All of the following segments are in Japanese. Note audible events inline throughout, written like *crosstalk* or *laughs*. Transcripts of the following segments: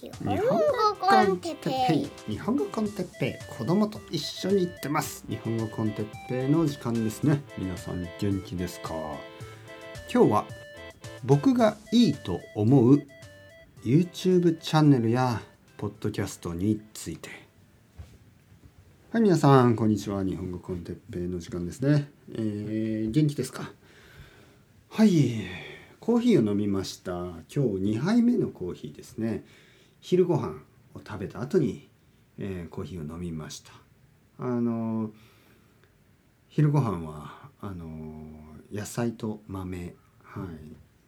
日本語コンテッペイ。日本語コンテッペイ。子供と一緒に行ってます。日本語コンテッペイの時間ですね。皆さん元気ですか？今日は僕がいいと思う YouTube チャンネルやポッドキャストについて。はい皆さんこんにちは。日本語コンテッペイの時間ですね、えー、元気ですか？はい。コーヒーを飲みました。今日2杯目のコーヒーですね。昼ご飯を食べた後に、えー、コーヒーを飲みました。あの昼ご飯はあの野菜と豆。は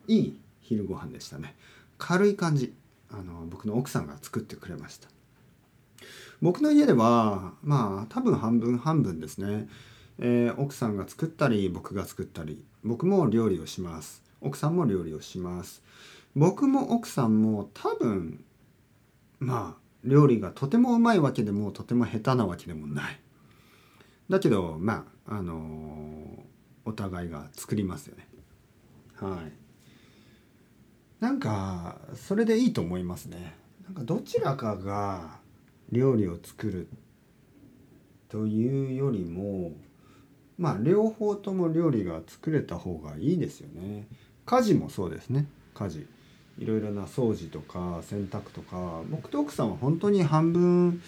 い。いい昼ご飯でしたね。軽い感じ。あの僕の奥さんが作ってくれました。僕の家ではまあ多分半分半分ですね、えー、奥さんが作ったり僕が作ったり僕も料理をします。奥さんも料理をします。僕も奥さんも多分まあ料理がとてもうまいわけでもとても下手なわけでもない。だけどまああのー、お互いが作りますよね。はい。なんかそれでいいと思いますね。なんかどちらかが料理を作るというよりもまあ両方とも料理が作れた方がいいですよね。家事もそうですね。家事。いろいろな掃除とか洗濯とか僕と奥さんは本当に半分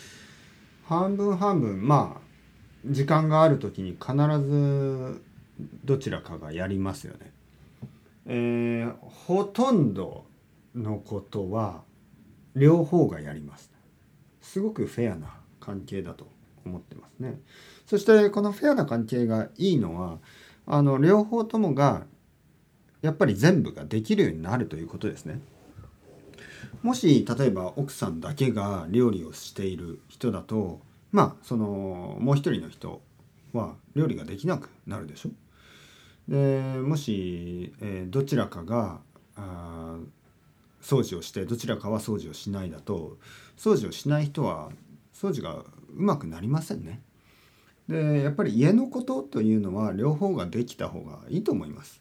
半分半分まあ時間がある時に必ずどちらかがやりますよね。えー、ほとんどのことは両方がやります。すごくフェアな関係だと思ってますね。そしてこのフェアな関係がいいのはあの両方ともがやっぱり全部ができるようになるということですね。もし例えば奥さんだけが料理をしている人だとまあそのもう一人の人は料理ができなくなるでしょ。でもし、えー、どちらかがあ掃除をしてどちらかは掃除をしないだと掃除をしない人は掃除がうまくなりませんね。でやっぱり家のことというのは両方ができた方がいいと思います。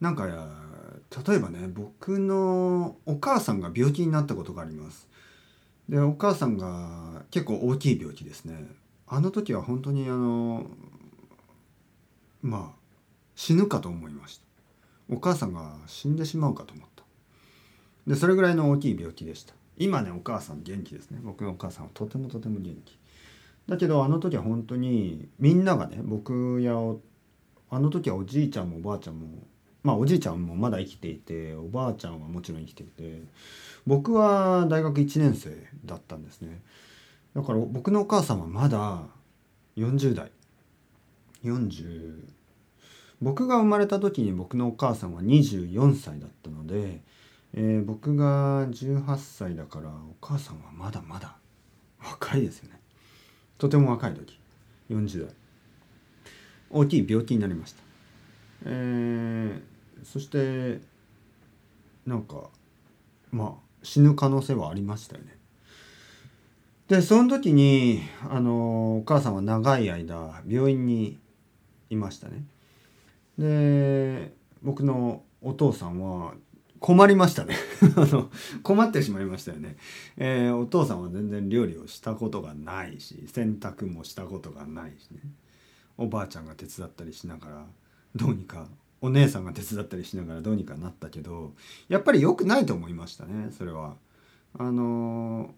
なんか例えばね僕のお母さんが病気になったことがあります。でお母さんが結構大きい病気ですね。あの時は本当にあのまあ死ぬかと思いました。お母さんが死んでしまうかと思った。でそれぐらいの大きい病気でした。今ねお母さん元気ですね。僕のお母さんはとてもとても元気。だけどあの時は本当にみんながね僕やあの時はおじいちゃんもおばあちゃんもまあおじいちゃんもまだ生きていておばあちゃんはもちろん生きていて僕は大学1年生だったんですね。だから僕のお母さんはまだ40代。40僕が生まれた時に僕のお母さんは24歳だったので、えー、僕が18歳だからお母さんはまだまだ若いですよね。とても若い時。40代。大きい病気になりました。えー、そしてなんかまあ死ぬ可能性はありましたよね。でその時にあのお母さんは長い間病院にいましたね。で僕のお父さんは困りましたね *laughs* あの困ってしまいましたよね、えー、お父さんは全然料理をしたことがないし洗濯もしたことがないしねおばあちゃんが手伝ったりしながらどうにかお姉さんが手伝ったりしながらどうにかなったけどやっぱり良くないと思いましたねそれは。あの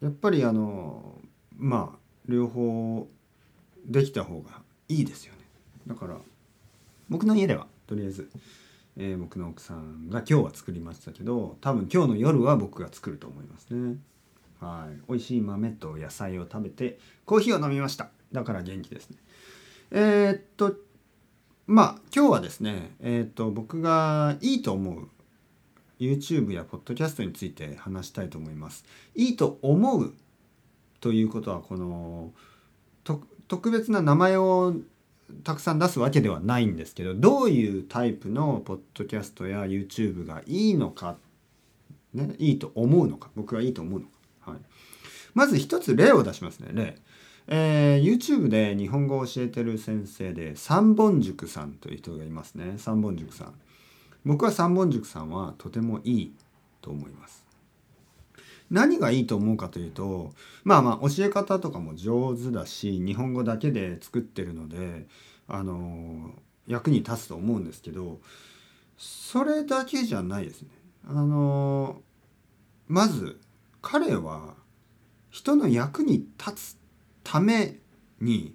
やっぱりあのまあ両方できた方がいいですよね。だから僕の家ではとりあえず、えー、僕の奥さんが今日は作りましたけど多分今日の夜は僕が作ると思いますね。はい、美味しい豆と野菜を食べてコーヒーを飲みました。だから元気ですね。えー、っとまあ今日はですね、えーと、僕がいいと思う YouTube や Podcast について話したいと思います。いいと思うということはこの特別な名前をたくさん出すわけではないんですけどどういうタイプのポッドキャストや YouTube がいいのか、ね、いいと思うのか僕はいいと思うのか、はい、まず一つ例を出しますね例。えー、YouTube で日本語を教えてる先生で三本塾さんという人がいますね。三本塾さん。僕は三本塾さんはとてもいいと思います。何がいいと思うかというとまあまあ教え方とかも上手だし日本語だけで作ってるのであの役に立つと思うんですけどそれだけじゃないですね。あのまず彼は人の役に立つために、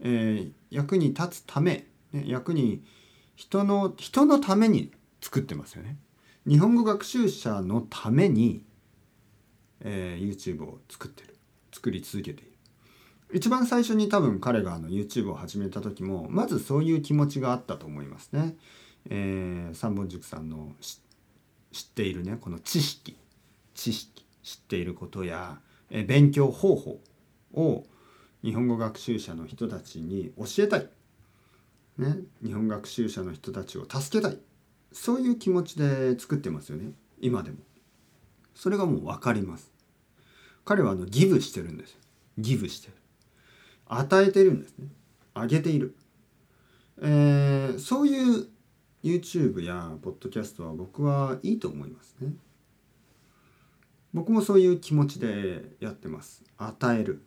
えー、役に立つため、ね、役に人の人のために作ってますよね。日本語学習者のために、えー、YouTube を作ってる。作り続けている。一番最初に多分彼があの YouTube を始めた時もまずそういう気持ちがあったと思いますね。えー、三本塾さんの知っているねこの知識。知識。知っていることや、えー、勉強方法。を日本語学習者の人たちに教えたい、ね、日本学習者の人たちを助けたい。そういう気持ちで作ってますよね。今でも。それがもう分かります。彼はあのギブしてるんですギブしてる。与えてるんですね。あげている、えー、そういう YouTube やポッドキャストは僕はいいと思いますね。僕もそういう気持ちでやってます。与える、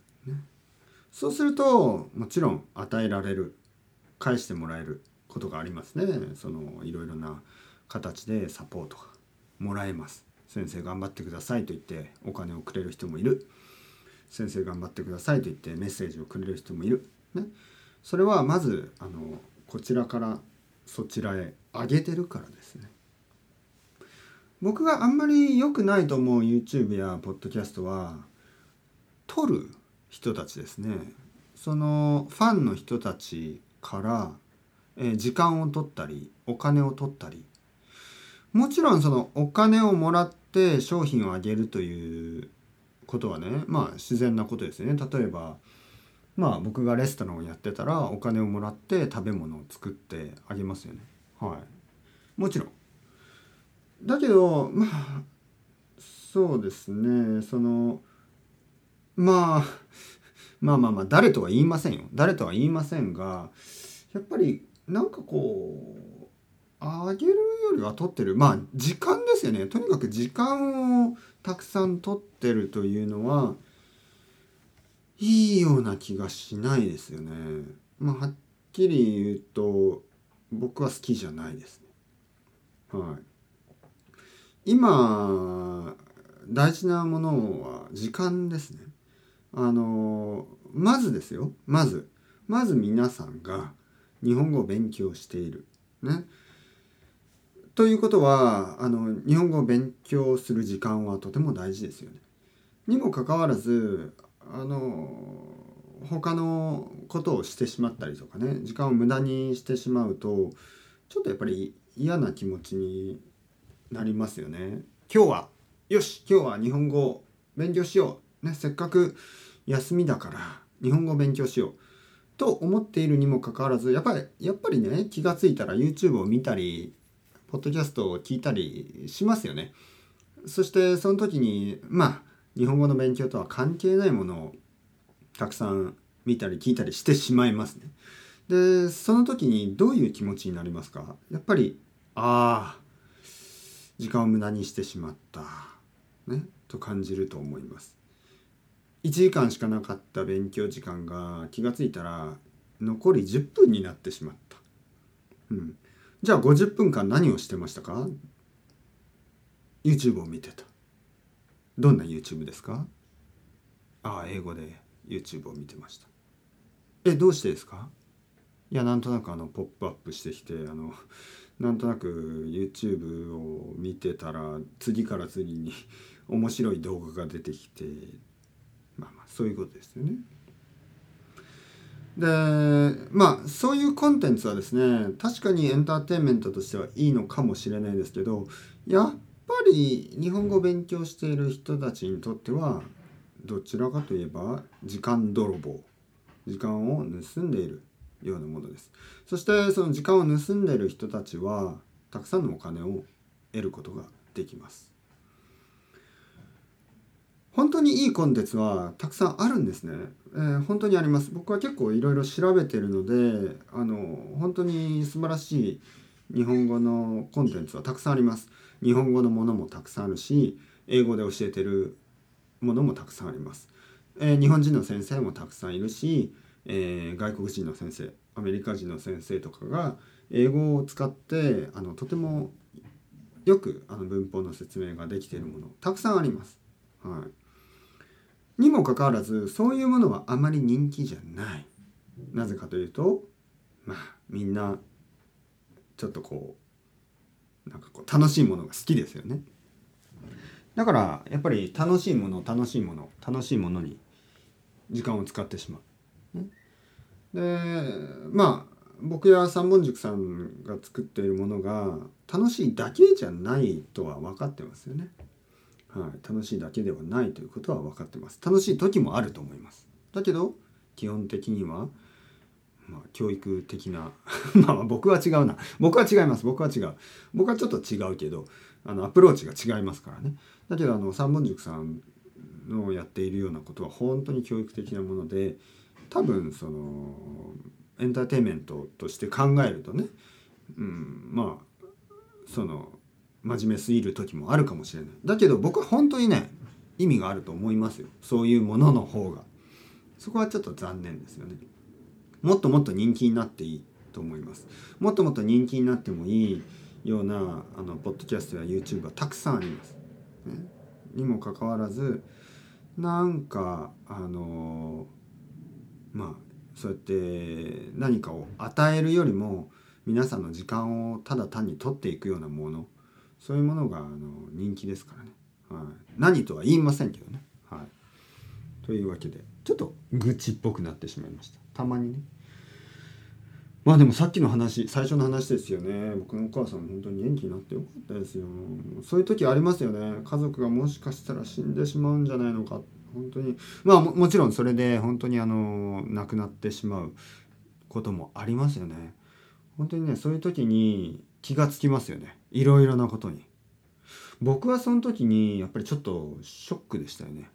そうするともちろん与えられる返してもらえることがありますね。そのいろいろな形でサポートがもらえます。先生頑張ってくださいと言ってお金をくれる人もいる。先生頑張ってくださいと言ってメッセージをくれる人もいる、ね、それはまずあのこちらからそちらへ上げてるからですね。僕があんまり良くないと思う YouTube やポッドキャストは撮る人たちですね。そのファンの人たちからえ時間を取ったりお金を取ったり。もちろんそのお金をもらって商品をあげるということはねまあ自然なことですよね。例えばまあ僕がレストランをやってたらお金をもらって食べ物を作ってあげますよね。はい。もちろん。だけどまあそうですね。そのまあまあまあまあ誰とは言いませんよ誰とは言いませんがやっぱりなんかこうあげるよりは取ってるまあ時間ですよねとにかく時間をたくさん取ってるというのはいいような気がしないですよね。まあ、はっきり言うと僕は好きじゃないですね。はい。今大事なものは時間ですね。あのまずですよまずまず皆さんが日本語を勉強している。ね。ということはあの日本語を勉強する時間はとても大事ですよね。にもかかわらずあの他のことをしてしまったりとかね時間を無駄にしてしまうとちょっとやっぱり嫌な気持ちになりますよね。今日はよし今日は日本語を勉強しよう、ね、せっかく休みだから日本語を勉強しようと思っているにもかかわらずやっぱりやっぱりね気が付いたら YouTube を見たりポッドキャストを聞いたりしますよね。そしてその時にまあ日本語の勉強とは関係ないものをたくさん見たり聞いたりしてしまいますね。でその時にどういう気持ちになりますか？やっぱりああ時間を無駄にしてしまった、ね、と感じると思います。1時間しかなかった勉強時間が気が付いたら残り10分になってしまった。うん、じゃあ50分間何をしてましたか ?YouTube を見てた。どんな YouTube ですか？ああ、英語で YouTube を見てました。え、どうしてですか？いや、なんとなくあの、ポップアップしてきて、あの、なんとなく YouTube を見てたら、次から次に面白い動画が出てきて、そういうことですよね。でまあそういうコンテンツはですね確かにエンターテインメントとしてはいいのかもしれないですけどやっぱり日本語を勉強している人たちにとってはどちらかといえば時間泥棒時間を盗んでいるようなものですそしてその時間を盗んでいる人たちはたくさんのお金を得ることができます本当にいいコンテンツはたくさんあるんですね。えー、本当にあります。僕は結構いろいろ調べてるので、あの本当に素晴らしい日本語のコンテンツはたくさんあります。日本語のものもたくさんあるし、英語で教えてるものもたくさんあります。えー、日本人の先生もたくさんいるし、えー、外国人の先生アメリカ人の先生とかが英語を使ってあのとてもよくあの文法の説明ができているものたくさんあります。はい、にもかかわらずそういうものはあまり人気じゃない。なぜかというとまあみんなちょっとこうなんかこう楽しいものが好きですよね。だからやっぱり楽しいもの楽しいもの楽しいものに時間を使ってしまう。でまあ僕や三本塾さんが作っているものが楽しいだけじゃないとは分かってますよね。はい、楽しいだけではないということは分かってます。楽しい時もあると思います。だけど基本的にはまあ、教育的な *laughs* まあ僕は違うな僕は違います僕は違う僕はちょっと違うけどあのアプローチが違いますからねだけどあの三本塾さんのやっているようなことは本当に教育的なもので多分そのエンターテインメントとして考えるとね、うん、まあその真面目すぎる時もあるかもしれない。だけど僕は本当にね意味があると思いますよ。そういうものの方が。そこはちょっと残念ですよね。もっともっと人気になっていいと思います。もっともっと人気になってもいいようなあのポッドキャストや YouTube はたくさんあります、ね、にもかかわらずなんかあのまあそうやって何かを与えるよりも皆さんの時間をただ単に取っていくようなもの。そういうものがあの人気ですからね、はい、何とは言いませんけどね、はい、というわけでちょっと愚痴っぽくなってしまいました。たまにね。まあでもさっきの話最初の話ですよね。僕のお母さん本当に元気になってよかったですよ。そういう時ありますよね。家族がもしかしたら死んでしまうんじゃないのか。本当に。まあももちろんそれで本当にあの亡くなってしまうこともありますよね。本当にねそういう時に気がつきますよね。いろいろなことに。僕はその時にやっぱりちょっとショックでしたよね。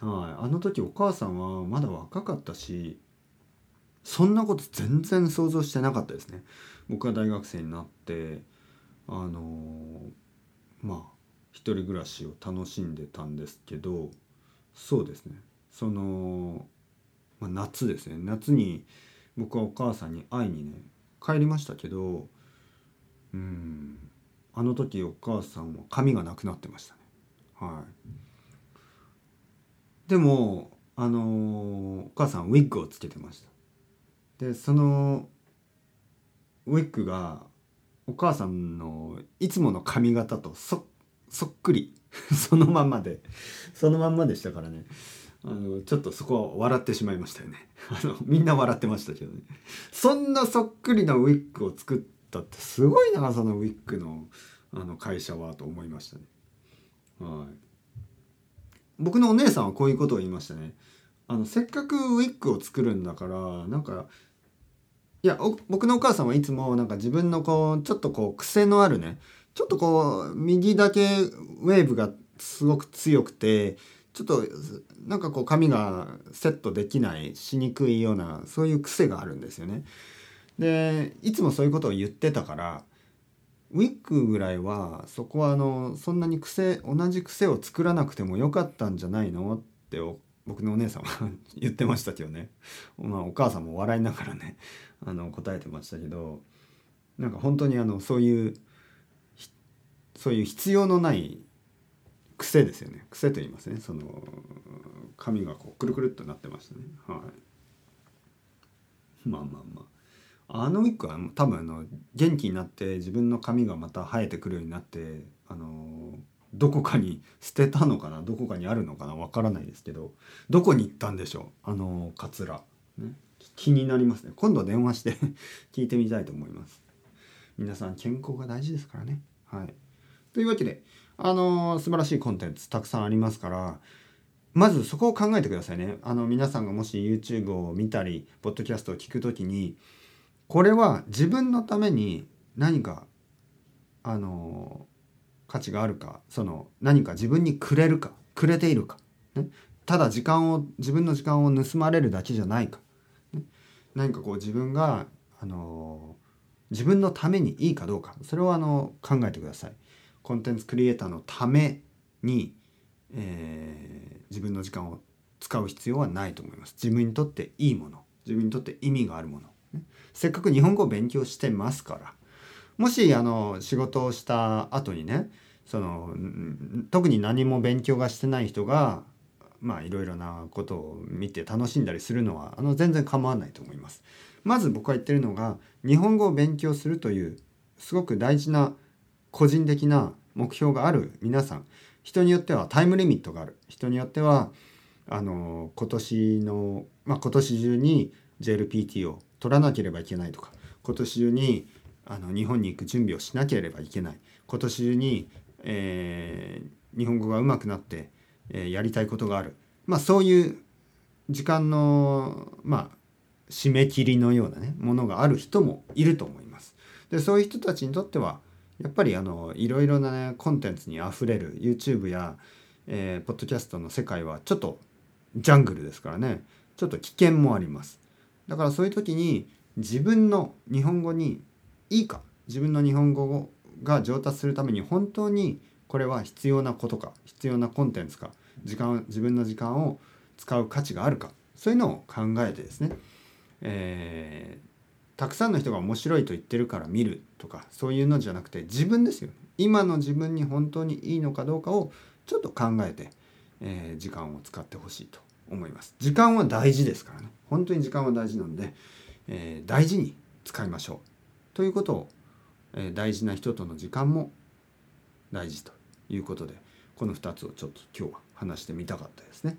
はい。あの時お母さんはまだ若かったしそんなこと全然想像してなかったですね。僕が大学生になってあのまあ一人暮らしを楽しんでたんですけどそうですね。その、まあ、夏ですね。夏に僕はお母さんに会いにね帰りましたけどうん。あの時お母さんは髪がなくなってましたね。はい。でもあのお母さんウィッグをつけてました。でそのウィッグがお母さんのいつもの髪型とそそっくり。*laughs* そのまんまで。そのまんまでしたからね。あのちょっとそこは笑ってしまいましたよね。あのみんな笑ってましたけどね。そんなそっくりなウィッグを作ったってすごいなそのウィッグのあの会社はと思いましたね。はい。僕のお姉さんはこういうことを言いましたね。あのせっかくウィッグを作るんだからなんかいや僕のお母さんはいつもなんか自分のこうちょっとこう癖のあるねちょっとこう右だけウェーブがすごく強くてちょっとなんかこう髪がセットできないしにくいようなそういう癖があるんですよね。でいつもそういうことを言ってたからウィッグぐらいはそこはあのそんなに癖同じ癖を作らなくてもよかったんじゃないの？って僕のお姉さんは *laughs* 言ってましたけどね、まあ、お母さんも笑いながらねあの答えてましたけどなんか本当にあのそういうそういう必要のない癖ですよね。癖と言いますね。その髪がこうくるくるっとなってましたね。はい。まあまあまあ。あのウィッグは多分あの元気になって自分の髪がまた生えてくるようになってあのどこかに捨てたのかなどこかにあるのかなわからないですけどどこに行ったんでしょうあのカツラ、ね、気になりますね。今度電話して *laughs* 聞いてみたいと思います。皆さん健康が大事ですからね。はい。というわけで、あの、素晴らしいコンテンツたくさんありますから、まずそこを考えてくださいね。あの、皆さんがもし YouTube を見たり、ポッドキャストを聞くときに、これは自分のために何か、あの、価値があるか、その、何か自分にくれるか、くれているか。ね、ただ時間を、自分の時間を盗まれるだけじゃないか。ね、何かこう自分が、あの、自分のためにいいかどうか。それをあの考えてください。コンテンツクリエイターのためにえー自分の時間を使う必要はないと思います自分にとっていいもの自分にとって意味があるもの、せっかく日本語を勉強してますから。もしあの仕事をした後にねその特に何も勉強がしてない人がまあいろいろなことを見て楽しんだりするのはあの全然構わないと思います。まず僕が言ってるのが日本語を勉強するというすごく大事な個人的な目標がある皆さん。人によってはタイムリミットがある。人によってはあの今年の、まあ、今年中に JLPT を取らなければいけないとか今年中にあの日本に行く準備をしなければいけない今年中に、えー日本語が上手くなって、えーやりたいことがあるまあそういう時間のまあ締め切りのようなねものがある人もいると思います。でそういう人たちにとってはやっぱりあのいろいろな、ね、コンテンツにあふれる YouTube や、えーポッドキャストの世界はちょっとジャングルですからねちょっと危険もあります。だからそういう時に自分の日本語にいいか自分の日本語が上達するために本当にこれは必要なことか必要なコンテンツか時間自分の時間を使う価値があるかそういうのを考えてですね、えーたくさんの人が面白いと言ってるから見るとかそういうのじゃなくて自分ですよ今の自分に本当にいいのかどうかをちょっと考えて、えー時間を使ってほしいと。思います。時間は大事ですからね。本当に時間は大事なので、えー大事に使いましょうということを、えー大事な人との時間も大事ということでこの2つをちょっと今日は話してみたかったですね。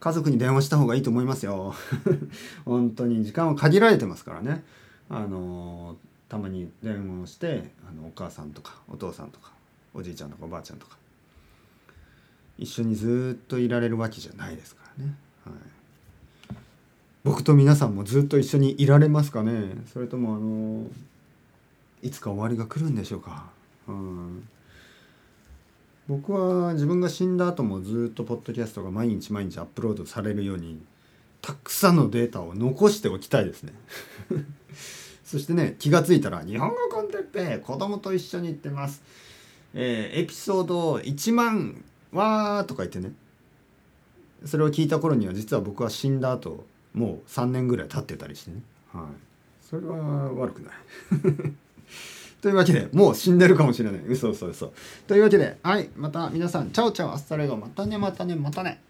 家族に電話した方がいいと思いますよ。*laughs* 本当に時間は限られてますからね。あのたまに電話をしてあのお母さんとかお父さんとかおじいちゃんとかおばあちゃんとか一緒にずっといられるわけじゃないですからね、はい、僕と皆さんもずっと一緒にいられますかね？それともあのいつか終わりが来るんでしょうか、うん、僕は自分が死んだ後もずっとポッドキャストが毎日毎日アップロードされるようにたくさんのデータを残しておきたいですね。*laughs* そしてね気がついたら「日本語 con Teppei 子供と一緒に行ってます」えーエピソード1万話ーとか言ってね。それを聞いた頃には実は僕は死んだ後もう3年ぐらい経ってたりしてね。はい。それは悪くない。*laughs* というわけでもう死んでるかもしれない。嘘嘘嘘。というわけではいまた皆さん。 Chao chao hasta luego またねまたねまたね。